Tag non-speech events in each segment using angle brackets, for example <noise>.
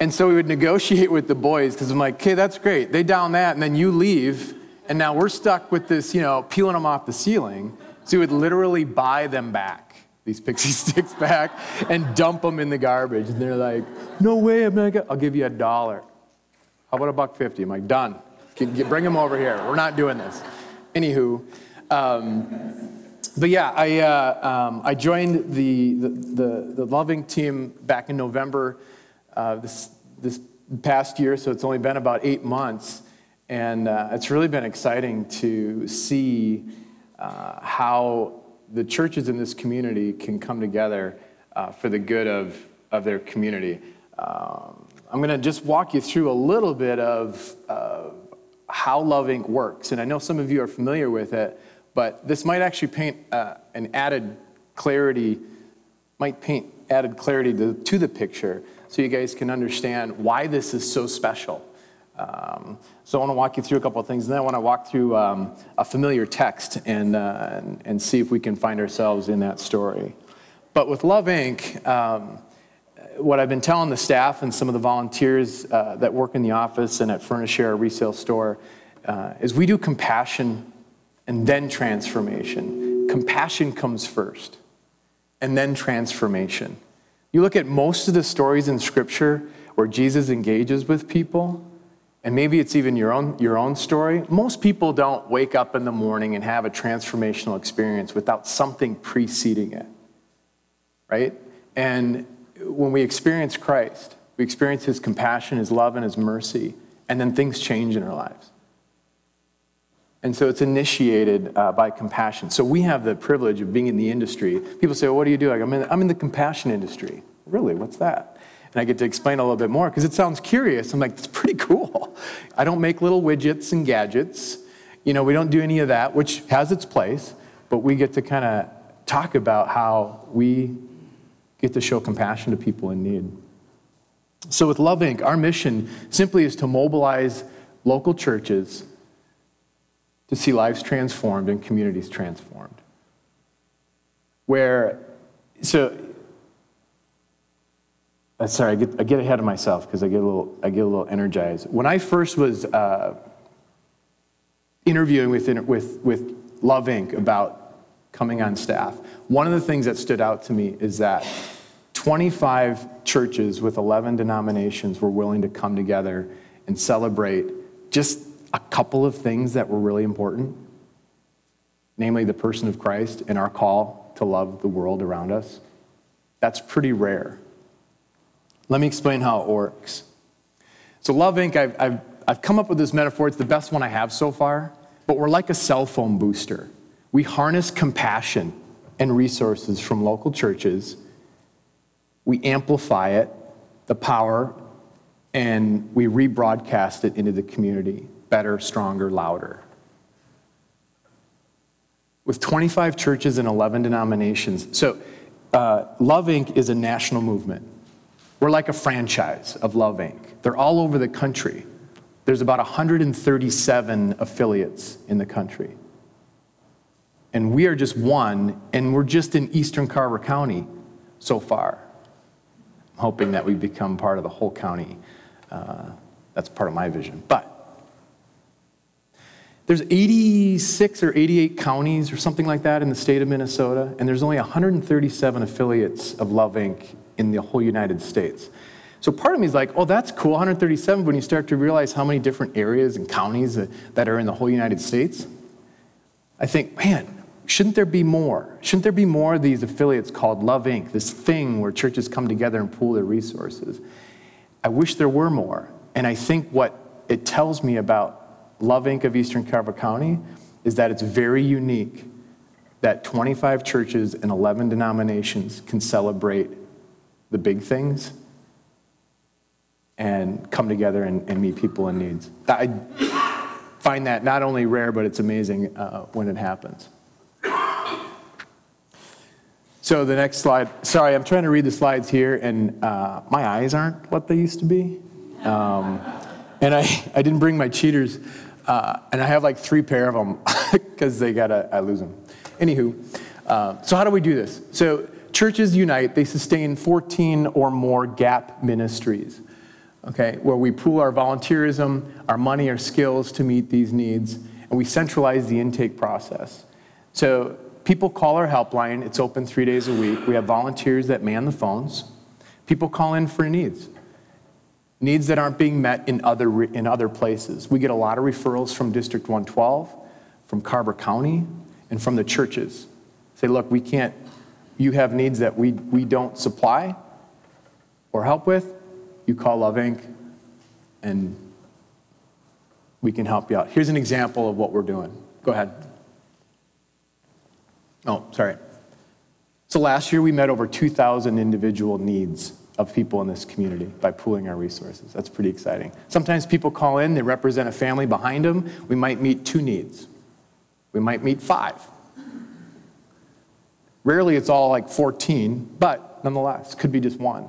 And so we would negotiate with the boys because I'm like, okay, that's great. They down that, and then you leave, and now we're stuck with this, you know, peeling them off the ceiling. So we would literally buy them back, these pixie <laughs> sticks back, and dump them in the garbage. And they're like, no way, I'm not gonna, I'll give you a dollar. How about a buck fifty? I'm like, done. Bring them over here. We're not doing this. Anywho, um, but yeah, I, uh, um, I joined the, the, the, the Love Inc. team back in November uh, this, this past year, so it's only been about eight months. And uh, it's really been exciting to see uh, how the churches in this community can come together uh, for the good of, of their community. Um, I'm going to just walk you through a little bit of how Love Inc. works. And I know some of you are familiar with it, but this might actually paint uh, an added clarity, might paint added clarity to, to, the picture so you guys can understand why this is so special. Um, so I want to walk you through a couple of things, and then I want to walk through um, a familiar text and, uh, and, and, see if we can find ourselves in that story. But with Love Inc., um, what I've been telling the staff and some of the volunteers uh, that work in the office and at Furnish Share, resale store, uh, is we do compassion and then transformation. Compassion comes first, and then transformation. You look at most of the stories in Scripture where Jesus engages with people, and maybe it's even your own, your own story. Most people don't wake up in the morning and have a transformational experience without something preceding it, right? And when we experience Christ, we experience His compassion, His love, and His mercy, and then things change in our lives. And so it's initiated uh, by compassion. So we have the privilege of being in the industry. People say, well, What do you do? I'm in, I'm in the compassion industry. Really? What's that? And I get to explain a little bit more because it sounds curious. I'm like, It's pretty cool. I don't make little widgets and gadgets. You know, we don't do any of that, which has its place, but we get to kind of talk about how we get to show compassion to people in need. So with Love Inc., our mission simply is to mobilize local churches to see lives transformed and communities transformed. Where, so, uh, sorry, I get, I get ahead of myself because I get a little, I get a little energized. When I first was uh, interviewing with, with, with Love Inc. about coming on staff, one of the things that stood out to me is that 25 churches with 11 denominations were willing to come together and celebrate just a couple of things that were really important, namely the person of Christ and our call to love the world around us. That's pretty rare. Let me explain how it works. So, Love Inc., I've, I've, I've come up with this metaphor. It's the best one I have so far, but we're like a cell phone booster. We harness compassion and resources from local churches, we amplify it, the power, and we rebroadcast it into the community better, stronger, louder. With 25 churches and 11 denominations. So, uh, Love Inc. is a national movement. We're like a franchise of Love Inc. They're all over the country. There's about 137 affiliates in the country. And we are just one, and we're just in Eastern Carver County so far. I'm hoping that we become part of the whole county. Uh, that's part of my vision. But there's 86 or 88 counties or something like that in the state of Minnesota, and there's only 137 affiliates of Love Inc. in the whole United States. So part of me is like, oh, that's cool, 137, when you start to realize how many different areas and counties that are in the whole United States, I think, man, shouldn't there be more? Shouldn't there be more of these affiliates called Love Inc., this thing where churches come together and pool their resources? I wish there were more. And I think what it tells me about Love Inc. of Eastern Carver County is that it's very unique that 25 churches and 11 denominations can celebrate the big things and come together and, and meet people in needs. I find that not only rare, but it's amazing uh, when it happens. So the next slide. Sorry, I'm trying to read the slides here, and uh, my eyes aren't what they used to be. Um, and I, I didn't bring my cheaters. Uh, and I have like three pair of them because <laughs> they gotta, I lose them. Anywho, uh, so how do we do this? So churches unite, they sustain 14 or more gap ministries. okay, where we pool our volunteerism, our money, our skills to meet these needs, and we centralize the intake process. So people call our helpline, it's open three days a week. We have volunteers that man the phones. People call in for needs, needs that aren't being met in other, in other places. We get a lot of referrals from District 112, from Carver County, and from the churches. Say, look, we can't, you have needs that we, we don't supply or help with, you call Love Inc., and we can help you out. Here's an example of what we're doing. Go ahead. Oh, sorry. So last year we met over 2,000 individual needs of people in this community by pooling our resources. That's pretty exciting. Sometimes people call in, they represent a family behind them. We might meet two needs, we might meet five. Rarely it's all like 14, but nonetheless, could be just one.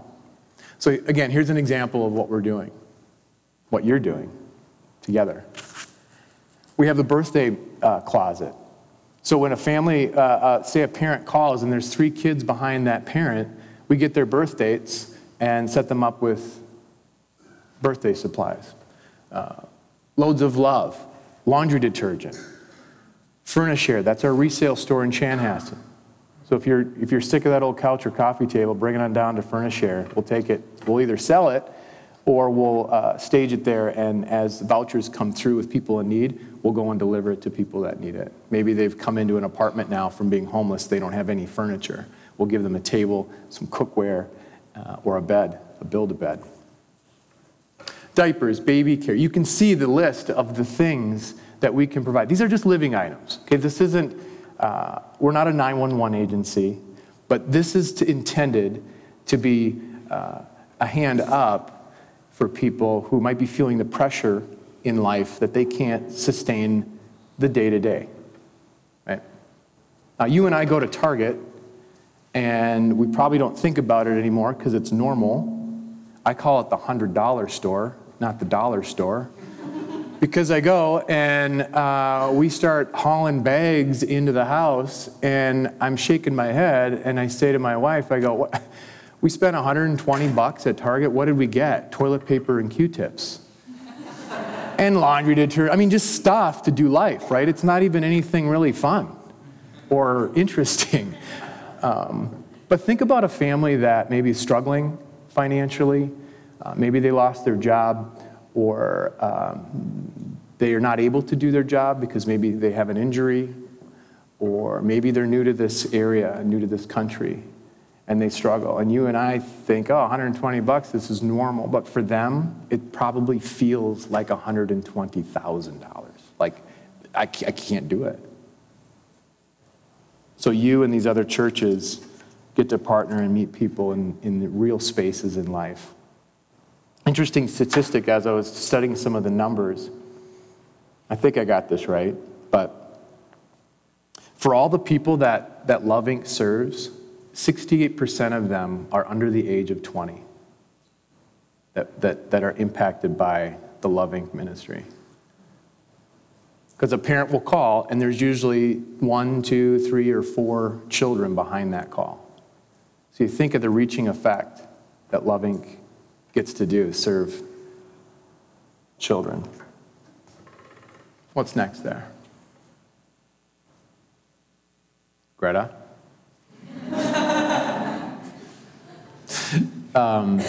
So, again, here's an example of what we're doing, what you're doing together. We have the birthday uh, closet. So, when a family, uh, uh, say a parent calls and there's three kids behind that parent, we get their birth dates and set them up with birthday supplies. Uh, loads of love, laundry detergent, Furnish-Share, that's our resale store in Chanhassen. So if you're, if you're sick of that old couch or coffee table, bring it on down to Furnish-Share. We'll take it, we'll either sell it or we'll uh, stage it there, and as vouchers come through with people in need, we'll go and deliver it to people that need it. Maybe they've come into an apartment now from being homeless, they don't have any furniture. We'll give them a table, some cookware, uh, or a bed, a build-a-bed. Diapers, baby care. You can see the list of the things that we can provide. These are just living items. Okay, this isn't uh, we're not a 911 agency, but this is to, intended to be uh, a hand up for people who might be feeling the pressure in life that they can't sustain the day to day. Now, you and I go to Target, and we probably don't think about it anymore because it's normal. I call it the $100 store, not the dollar store because I go and uh, we start hauling bags into the house, and I'm shaking my head, and I say to my wife, I go, what? <laughs> we spent 120 bucks at Target. What did we get? Toilet paper and Q-tips. <laughs> and laundry detergent. I mean, just stuff to do life, right? It's not even anything really fun or interesting. Um, but think about a family that maybe is struggling financially. Uh, maybe they lost their job or um, they are not able to do their job because maybe they have an injury, or maybe they're new to this area, new to this country, and they struggle. And you and I think, oh, 120 bucks, this is normal. But for them, it probably feels like $120,000. Like, I, I can't do it. So you and these other churches get to partner and meet people in, in real spaces in life Interesting statistic as I was studying some of the numbers. I think I got this right, but for all the people that, that Love Inc. serves, 68% of them are under the age of 20 that, that, that are impacted by the Love Inc. ministry. Because a parent will call, and there's usually one, two, three, or four children behind that call. So you think of the reaching effect that Love Inc gets to do, serve children. What's next there? Greta? <laughs> um,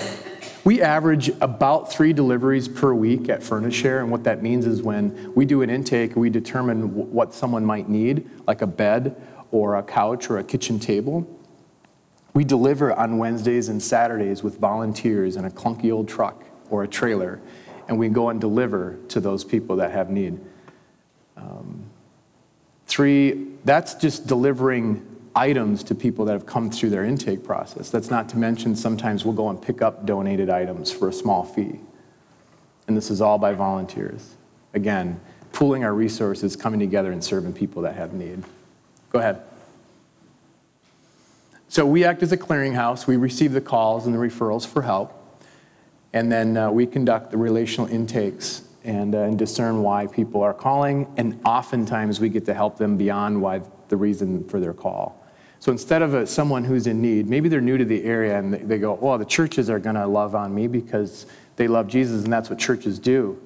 we average about three deliveries per week at Furnish-Share, and what that means is when we do an intake, we determine what someone might need, like a bed or a couch or a kitchen table. We deliver on Wednesdays and Saturdays with volunteers in a clunky old truck or a trailer, and we go and deliver to those people that have need. Um, three, that's just delivering items to people that have come through their intake process. That's not to mention sometimes we'll go and pick up donated items for a small fee. And this is all by volunteers. Again, pooling our resources, coming together and serving people that have need. Go ahead. So we act as a clearinghouse. We receive the calls and the referrals for help. And then uh, we conduct the relational intakes and, uh, and discern why people are calling. And oftentimes we get to help them beyond why the reason for their call. So instead of a, someone who's in need, maybe they're new to the area and they, they go, well, the churches are going to love on me because they love Jesus and that's what churches do.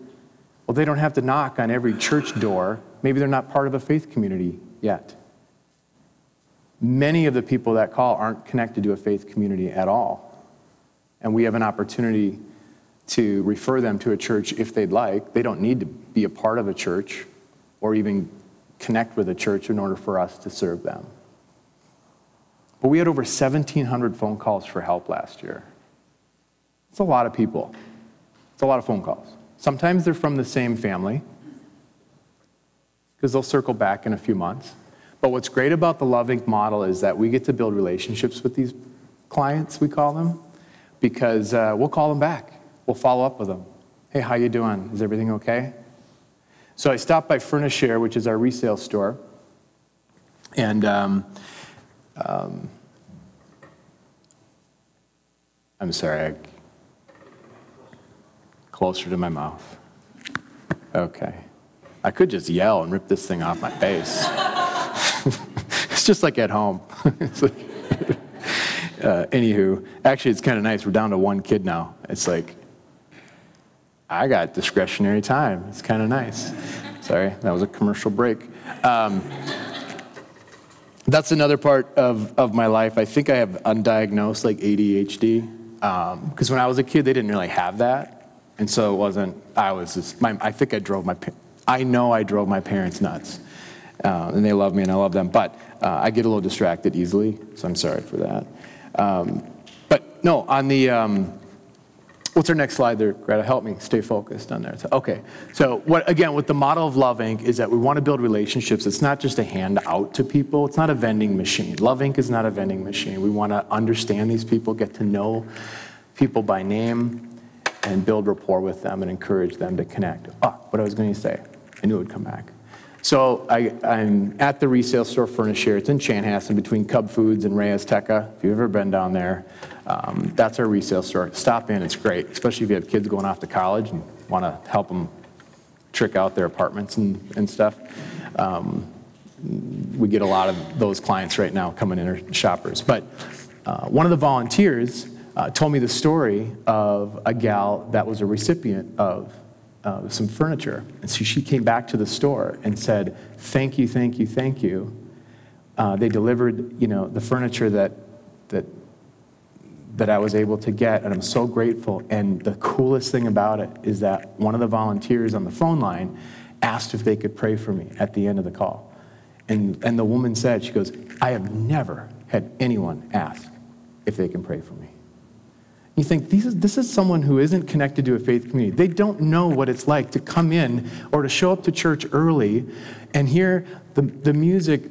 Well, they don't have to knock on every church door. Maybe they're not part of a faith community yet. Many of the people that call aren't connected to a faith community at all. And we have an opportunity to refer them to a church if they'd like. They don't need to be a part of a church or even connect with a church in order for us to serve them. But we had over 1,700 phone calls for help last year. It's a lot of people. It's a lot of phone calls. Sometimes they're from the same family because they'll circle back in a few months. But what's great about the Love Inc. model is that we get to build relationships with these clients, we call them, because uh, we'll call them back. We'll follow up with them. Hey, how you doing? Is everything okay? So I stopped by Furnish-Share, which is our resale store, and um, um, I'm sorry, I, closer to my mouth. Okay. I could just yell and rip this thing off my face. <laughs> it's just like at home. <laughs> like, <laughs> uh, anywho, actually, it's kind of nice. We're down to one kid now. It's like, I got discretionary time. It's kind of nice. Sorry, that was a commercial break. Um, that's another part of, of my life. I think I have undiagnosed like ADHD. Because um, when I was a kid, they didn't really have that. And so it wasn't, I was just, my, I think I drove my, I know I drove my parents nuts. Uh, and they love me and I love them. But uh, I get a little distracted easily, so I'm sorry for that. Um, but no, on the, um, What's our next slide there, Greta? Help me stay focused on there. Okay. So what again with the model of Love Inc. is that we want to build relationships. It's not just a handout to people. It's not a vending machine. Love Inc. is not a vending machine. We want to understand these people, get to know people by name, and build rapport with them and encourage them to connect. Ah, what I was going to say. I knew it would come back. So I, am at the resale store Furnish-Share. It's in Chanhassen between Cub Foods and Reyes Teca. If you've ever been down there, um, that's our resale store. Stop in, it's great, especially if you have kids going off to college and want to help them trick out their apartments and, and stuff. Um, we get a lot of those clients right now coming in, or shoppers. But uh, one of the volunteers uh, told me the story of a gal that was a recipient of uh, some furniture. And so she came back to the store and said, Thank you, thank you, thank you. Uh, they delivered, you know, the furniture that, that that I was able to get, and I'm so grateful. And the coolest thing about it is that one of the volunteers on the phone line asked if they could pray for me at the end of the call. And, and the woman said, She goes, I have never had anyone ask if they can pray for me. You think this is, this is someone who isn't connected to a faith community. They don't know what it's like to come in or to show up to church early and hear the, the music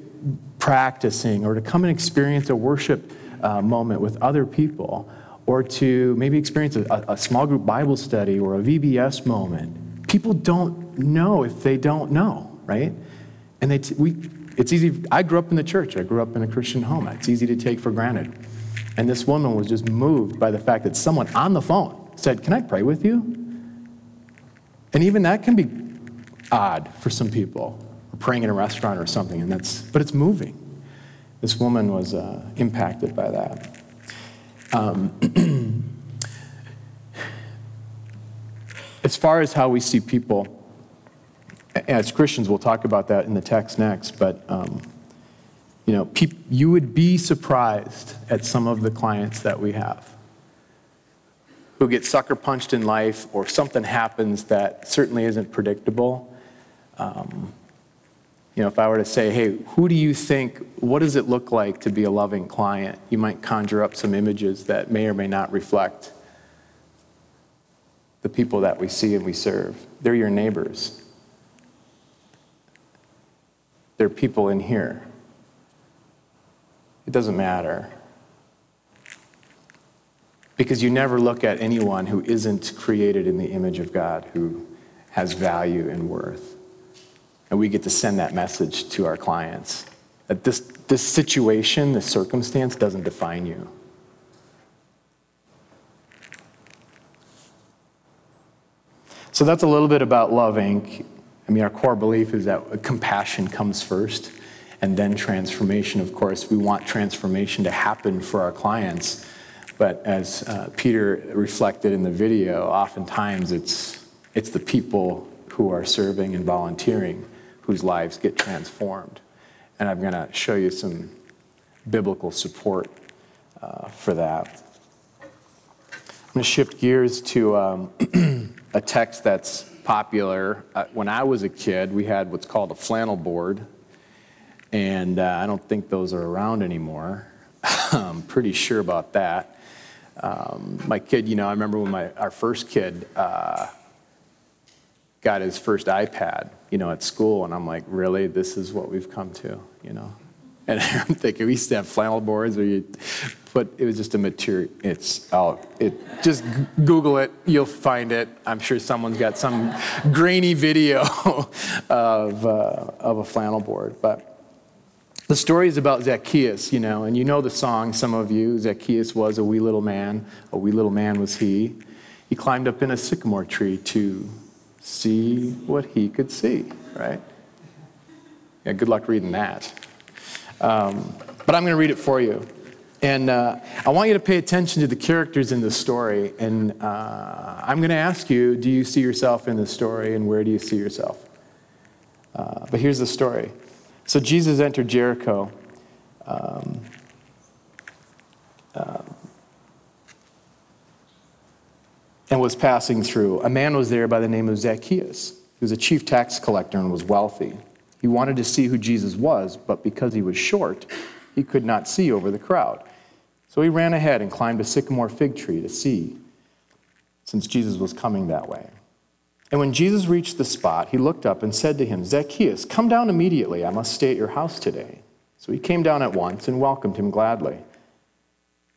practicing or to come and experience a worship uh, moment with other people, or to maybe experience a, a small group Bible study or a VBS moment. People don't know if they don't know, right? And they t- we, it's easy. I grew up in the church. I grew up in a Christian home. It's easy to take for granted. And this woman was just moved by the fact that someone on the phone said, Can I pray with you? And even that can be odd for some people. We're praying in a restaurant or something, and that's, but it's moving this woman was uh, impacted by that. Um, <clears throat> as far as how we see people, as Christians, we'll talk about that in the text next, but um, you know, you would be surprised at some of the clients that we have who get sucker punched in life or something happens that certainly isn't predictable. Um, you know, if I were to say, hey, who do you think, what does it look like to be a loving client? You might conjure up some images that may or may not reflect the people that we see and we serve. They're your neighbors. They're people in here. It doesn't matter. Because you never look at anyone who isn't created in the image of God, who has value and worth. And we get to send that message to our clients that this, this situation, this circumstance doesn't define you. So that's a little bit about Love Inc. I mean, our core belief is that compassion comes first. And then transformation. Of course, we want transformation to happen for our clients. But as uh, Peter reflected in the video, oftentimes it's, it's the people who are serving and volunteering whose lives get transformed. And I'm going to show you some biblical support uh, for that. I'm going to shift gears to um, <clears throat> a text that's popular. Uh, when I was a kid, we had what's called a flannel board, and uh, I don't think those are around anymore. <laughs> I'm pretty sure about that. Um, my kid, you know, I remember when my our first kid uh, got his first iPad, you know, at school, and I'm like, really, this is what we've come to, you know. <laughs> And I'm thinking we used to have flannel boards where you but it was just a material. It's out. It just Google it. You'll find it. I'm sure someone's got some <laughs> grainy video of uh, of a flannel board. But the story is about Zacchaeus, you know, and you know the song. Some of you, Zacchaeus was a wee little man. A wee little man was he. He climbed up in a sycamore tree to see what he could see. Right? Yeah. Good luck reading that. Um, but I'm going to read it for you. And uh, I want you to pay attention to the characters in the story. And uh, I'm going to ask you do you see yourself in the story, and where do you see yourself? Uh, but here's the story. So Jesus entered Jericho. Um, uh, and was passing through. A man was there by the name of Zacchaeus. He was a chief tax collector and was wealthy. He wanted to see who Jesus was, but because he was short, he could not see over the crowd. So he ran ahead and climbed a sycamore fig tree to see, since Jesus was coming that way. And when Jesus reached the spot, he looked up and said to him, Zacchaeus, come down immediately. I must stay at your house today. So he came down at once and welcomed him gladly.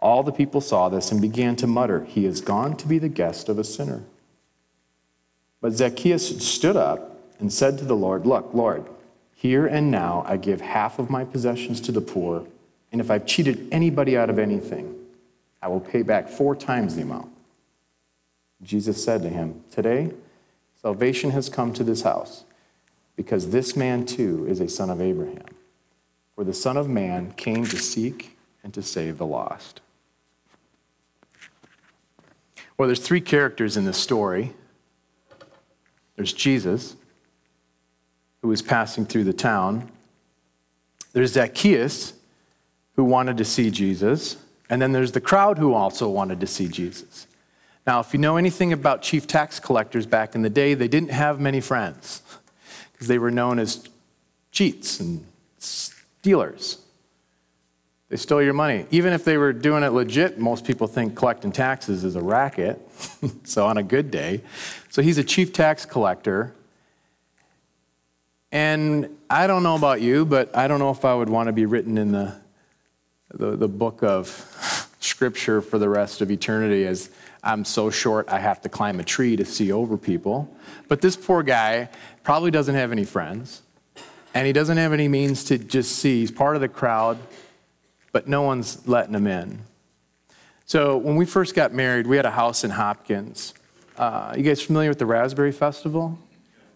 All the people saw this and began to mutter, He is gone to be the guest of a sinner. But Zacchaeus stood up and said to the Lord, Look, Lord, here and now I give half of my possessions to the poor. And if I've cheated anybody out of anything, I will pay back four times the amount. Jesus said to him, Today, salvation has come to this house, because this man too is a son of Abraham. For the Son of Man came to seek and to save the lost. Well, there's three characters in this story there's Jesus, who was passing through the town, there's Zacchaeus, who wanted to see Jesus, and then there's the crowd who also wanted to see Jesus. Now, if you know anything about chief tax collectors back in the day, they didn't have many friends because they were known as cheats and stealers. They stole your money. Even if they were doing it legit, most people think collecting taxes is a racket. <laughs> so, on a good day. So, he's a chief tax collector. And I don't know about you, but I don't know if I would want to be written in the the, the book of <laughs> scripture for the rest of eternity as I'm so short I have to climb a tree to see over people. But this poor guy probably doesn't have any friends, and he doesn't have any means to just see. He's part of the crowd, but no one's letting him in. So when we first got married, we had a house in Hopkins. Uh, you guys familiar with the Raspberry Festival?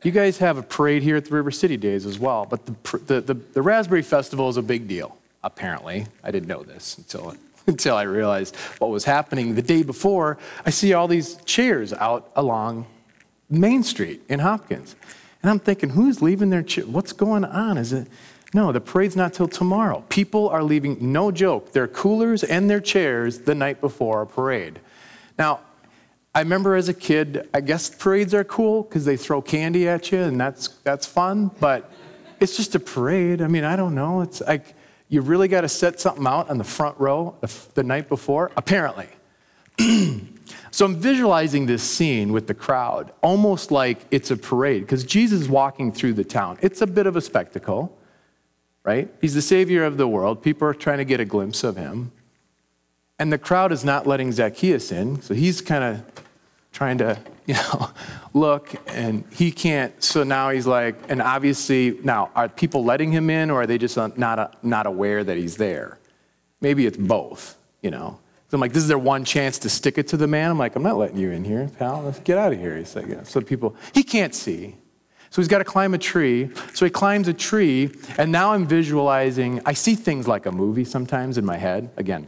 You guys have a parade here at the River City Days as well, but the, the, the, the Raspberry Festival is a big deal apparently. I didn't know this until, until I realized what was happening. The day before, I see all these chairs out along Main Street in Hopkins. And I'm thinking, who's leaving their chair? What's going on? Is it? No, the parade's not till tomorrow. People are leaving, no joke, their coolers and their chairs the night before a parade. Now, I remember as a kid, I guess parades are cool because they throw candy at you and that's, that's fun, but it's just a parade. I mean, I don't know. It's like, you really got to set something out on the front row the night before? Apparently. <clears throat> so I'm visualizing this scene with the crowd, almost like it's a parade, because Jesus is walking through the town. It's a bit of a spectacle, right? He's the Savior of the world. People are trying to get a glimpse of him. And the crowd is not letting Zacchaeus in, so he's kind of trying to, you know, <laughs> look, and he can't. So now he's like, and obviously, now, are people letting him in, or are they just not, not aware that he's there? Maybe it's both, you know. So I'm like, this is their one chance to stick it to the man. I'm like, I'm not letting you in here, pal. Let's get out of here. He's like, yeah. So people, he can't see. So he's got to climb a tree. So he climbs a tree, and now I'm visualizing. I see things like a movie sometimes in my head. Again,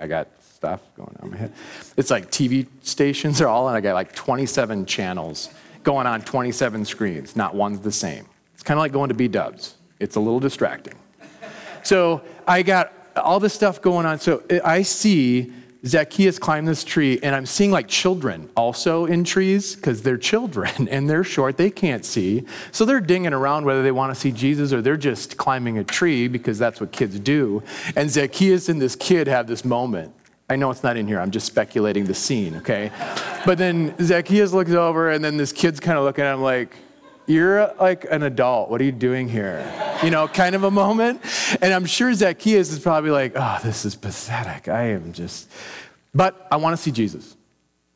I got stuff going on my head. It's like TV stations are all, and I got like 27 channels going on 27 screens. Not one's the same. It's kind of like going to B Dubs. It's a little distracting. So I got all this stuff going on. So I see Zacchaeus climb this tree, and I'm seeing like children also in trees because they're children <laughs> and they're short, they can't see. So they're dinging around whether they want to see Jesus or they're just climbing a tree because that's what kids do. And Zacchaeus and this kid have this moment. I know it's not in here, I'm just speculating the scene, okay? But then Zacchaeus looks over, and then this kid's kind of looking at him like, you're like an adult. What are you doing here? You know, kind of a moment. And I'm sure Zacchaeus is probably like, oh, this is pathetic. I am just, but I want to see Jesus.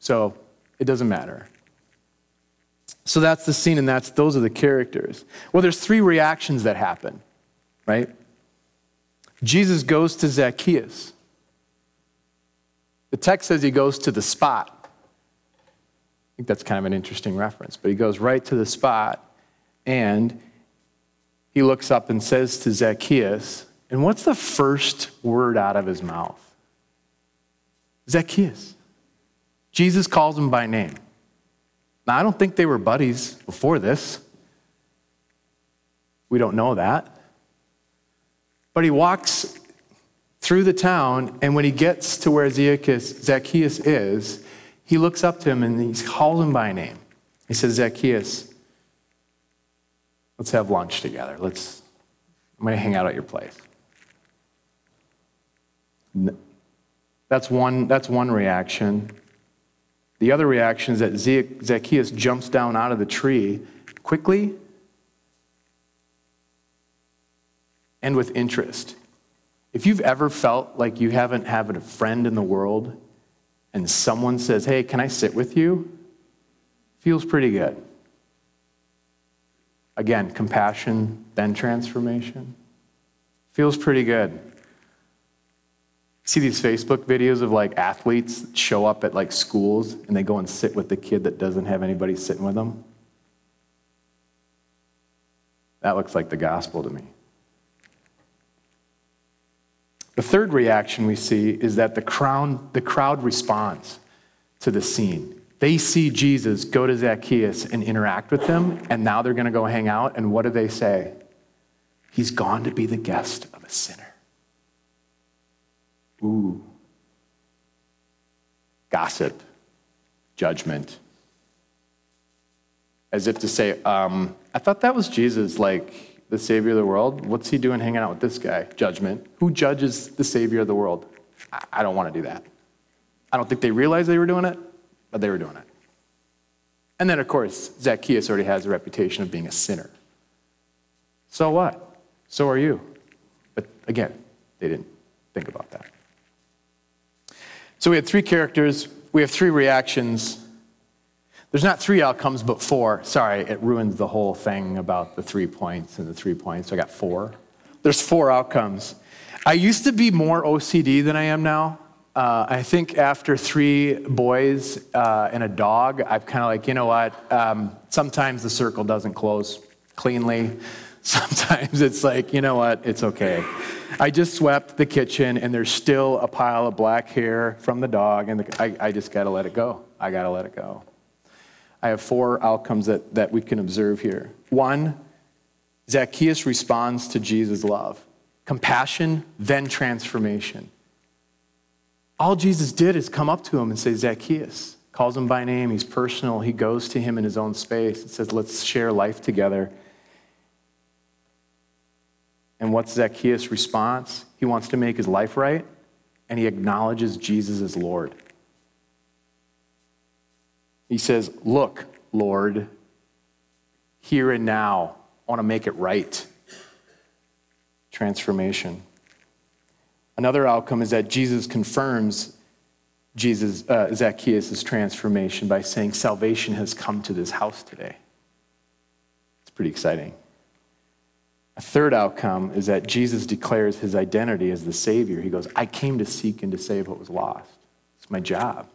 So it doesn't matter. So that's the scene, and that's those are the characters. Well, there's three reactions that happen, right? Jesus goes to Zacchaeus. The text says he goes to the spot I think that's kind of an interesting reference. But he goes right to the spot and he looks up and says to Zacchaeus, and what's the first word out of his mouth? Zacchaeus. Jesus calls him by name. Now, I don't think they were buddies before this. We don't know that. But he walks through the town, and when he gets to where Zacchaeus is, he looks up to him and he calls him by name. He says, Zacchaeus, let's have lunch together. Let's, I'm going to hang out at your place. That's one, that's one reaction. The other reaction is that Zacchaeus jumps down out of the tree quickly and with interest. If you've ever felt like you haven't had a friend in the world and someone says, Hey, can I sit with you? Feels pretty good. Again, compassion, then transformation. Feels pretty good. See these Facebook videos of like athletes show up at like schools and they go and sit with the kid that doesn't have anybody sitting with them? That looks like the gospel to me. The third reaction we see is that the crowd, the crowd responds to the scene. They see Jesus go to Zacchaeus and interact with him, and now they're going to go hang out. And what do they say? He's gone to be the guest of a sinner. Ooh. Gossip, judgment. As if to say, um, I thought that was Jesus, like, the Savior of the world. What's he doing hanging out with this guy? Judgment. Who judges the Savior of the world? I don't want to do that. I don't think they realized they were doing it, but they were doing it. And then, of course, Zacchaeus already has a reputation of being a sinner. So what? So are you. But again, they didn't think about that. So we had three characters, we have three reactions there's not three outcomes, but four. Sorry, it ruins the whole thing about the three points and the three points. So I got four. There's four outcomes. I used to be more OCD than I am now. Uh, I think after three boys uh, and a dog, I've kind of like, you know what? Um, sometimes the circle doesn't close cleanly. <laughs> Sometimes it's like, you know what? It's okay. I just swept the kitchen and there's still a pile of black hair from the dog, and the, I, I just got to let it go. I got to let it go. I have four outcomes that, that we can observe here. One, Zacchaeus responds to Jesus' love compassion, then transformation. All Jesus did is come up to him and say, Zacchaeus, calls him by name. He's personal. He goes to him in his own space. It says, let's share life together. And what's Zacchaeus' response? He wants to make his life right, and he acknowledges Jesus as Lord. He says, Look, Lord, here and now, I want to make it right. Transformation. Another outcome is that Jesus confirms Jesus, uh, Zacchaeus' transformation by saying, Salvation has come to this house today. It's pretty exciting. A third outcome is that Jesus declares his identity as the Savior. He goes, I came to seek and to save what was lost. It's my job.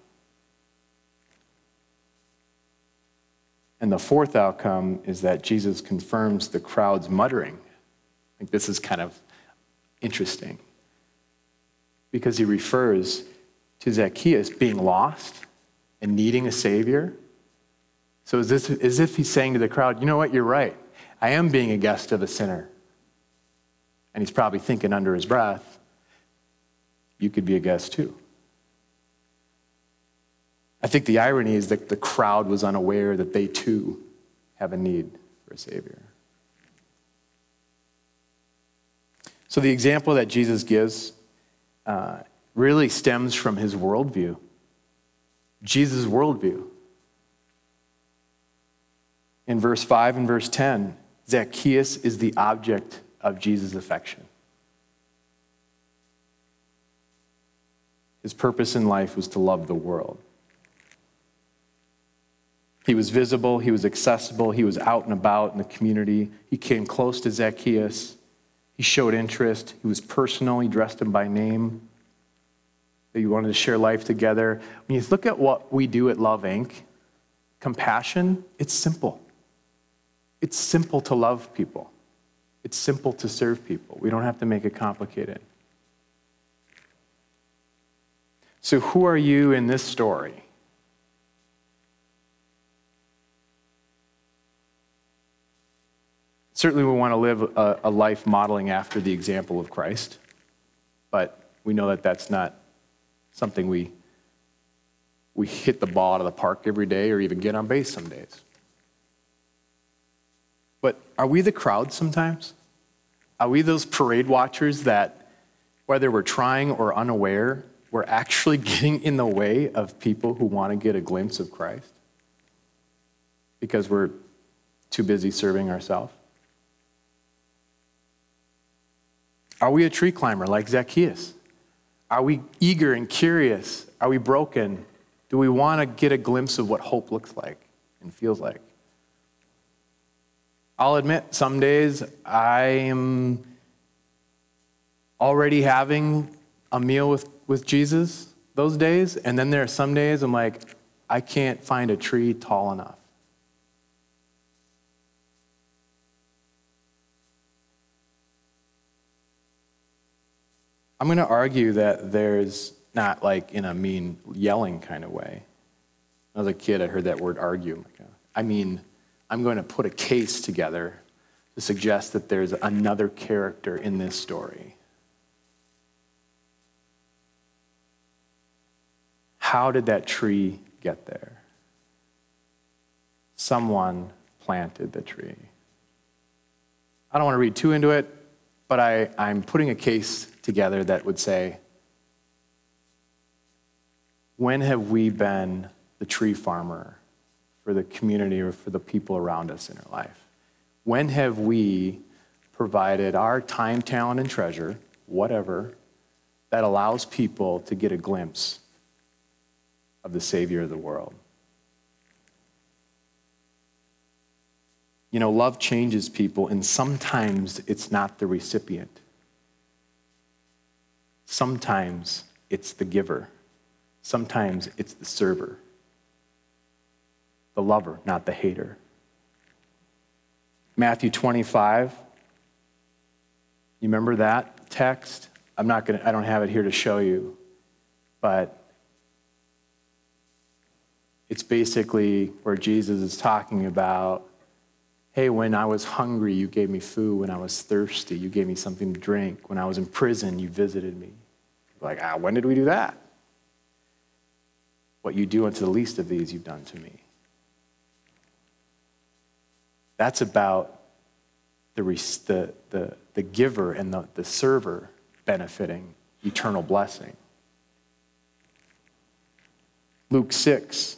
And the fourth outcome is that Jesus confirms the crowd's muttering. I think this is kind of interesting because he refers to Zacchaeus being lost and needing a savior. So is this as if he's saying to the crowd, you know what, you're right. I am being a guest of a sinner. And he's probably thinking under his breath, you could be a guest too. I think the irony is that the crowd was unaware that they too have a need for a Savior. So the example that Jesus gives uh, really stems from his worldview, Jesus' worldview. In verse 5 and verse 10, Zacchaeus is the object of Jesus' affection. His purpose in life was to love the world. He was visible, he was accessible, he was out and about in the community. He came close to Zacchaeus. He showed interest. He was personal. He dressed him by name. That he wanted to share life together. When you look at what we do at Love Inc., compassion, it's simple. It's simple to love people. It's simple to serve people. We don't have to make it complicated. So, who are you in this story? Certainly, we want to live a, a, life modeling after the example of Christ, but we know that that's not something we, we hit the ball out of the park every day or even get on base some days. But are we the crowd sometimes? Are we those parade watchers that, whether we're trying or unaware, we're actually <laughs> getting in the way of people who want to get a glimpse of Christ? Because we're too busy serving ourselves? Are we a tree climber like Zacchaeus? Are we eager and curious? Are we broken? Do we want to get a glimpse of what hope looks like and feels like? I'll admit, some days I am already having a meal with, with Jesus those days, and then there are some days I'm like, I can't find a tree tall enough. I'm going to argue that there's not like in a mean yelling kind of way. As a kid, I heard that word argue. Uh, I mean, I'm going to put a case together to suggest that there's another character in this story. How did that tree get there? Someone planted the tree. I don't want to read too into it, but I, I'm putting a case together that would say, when have we been the tree farmer for the community or for the people around us in our life? When have we provided our time, talent, and treasure, whatever, that allows people to get a glimpse of the Savior of the world? You know, love changes people, and sometimes it's not the recipient. Sometimes it's the giver. Sometimes it's the server. The lover, not the hater. Matthew 25. You remember that text? I'm not going to, I don't have it here to show you, but it's basically where Jesus is talking about hey, when I was hungry, you gave me food. When I was thirsty, you gave me something to drink. When I was in prison, you visited me. Like, ah, when did we do that? What you do unto the least of these, you've done to me. That's about the, the, the, the giver and the, the server benefiting eternal blessing. Luke 6.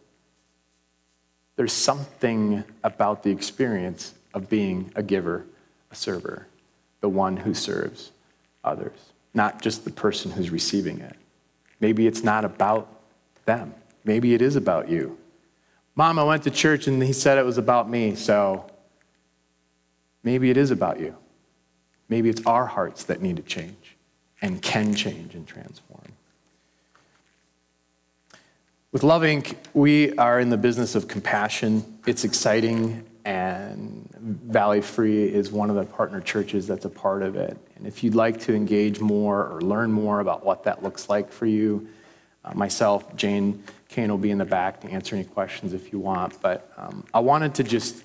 There's something about the experience of being a giver, a server, the one who serves others, not just the person who's receiving it. Maybe it's not about them. Maybe it is about you. Mom, I went to church and he said it was about me, so maybe it is about you. Maybe it's our hearts that need to change and can change and transform. With Love Inc., we are in the business of compassion. It's exciting, and Valley Free is one of the partner churches that's a part of it. And if you'd like to engage more or learn more about what that looks like for you, uh, myself, Jane Kane will be in the back to answer any questions if you want. But um, I wanted to just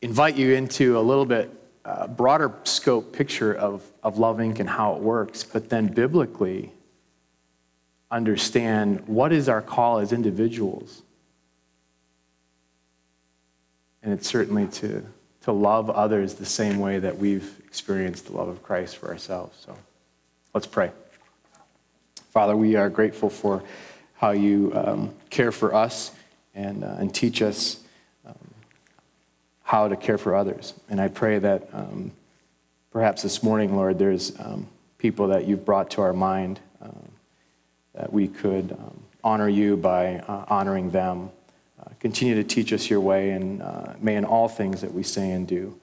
invite you into a little bit uh, broader scope picture of, of Love Inc. and how it works, but then biblically understand what is our call as individuals. And it's certainly to, to love others the same way that we've experienced the love of Christ for ourselves. So let's pray. Father, we are grateful for how you um, care for us and, uh, and teach us um, how to care for others. And I pray that um, perhaps this morning, Lord, there's um, people that you've brought to our mind that we could um, honor you by uh, honoring them. Uh, continue to teach us your way, and uh, may in all things that we say and do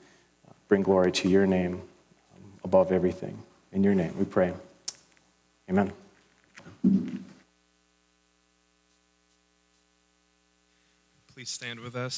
uh, bring glory to your name above everything. In your name we pray. Amen. Please stand with us.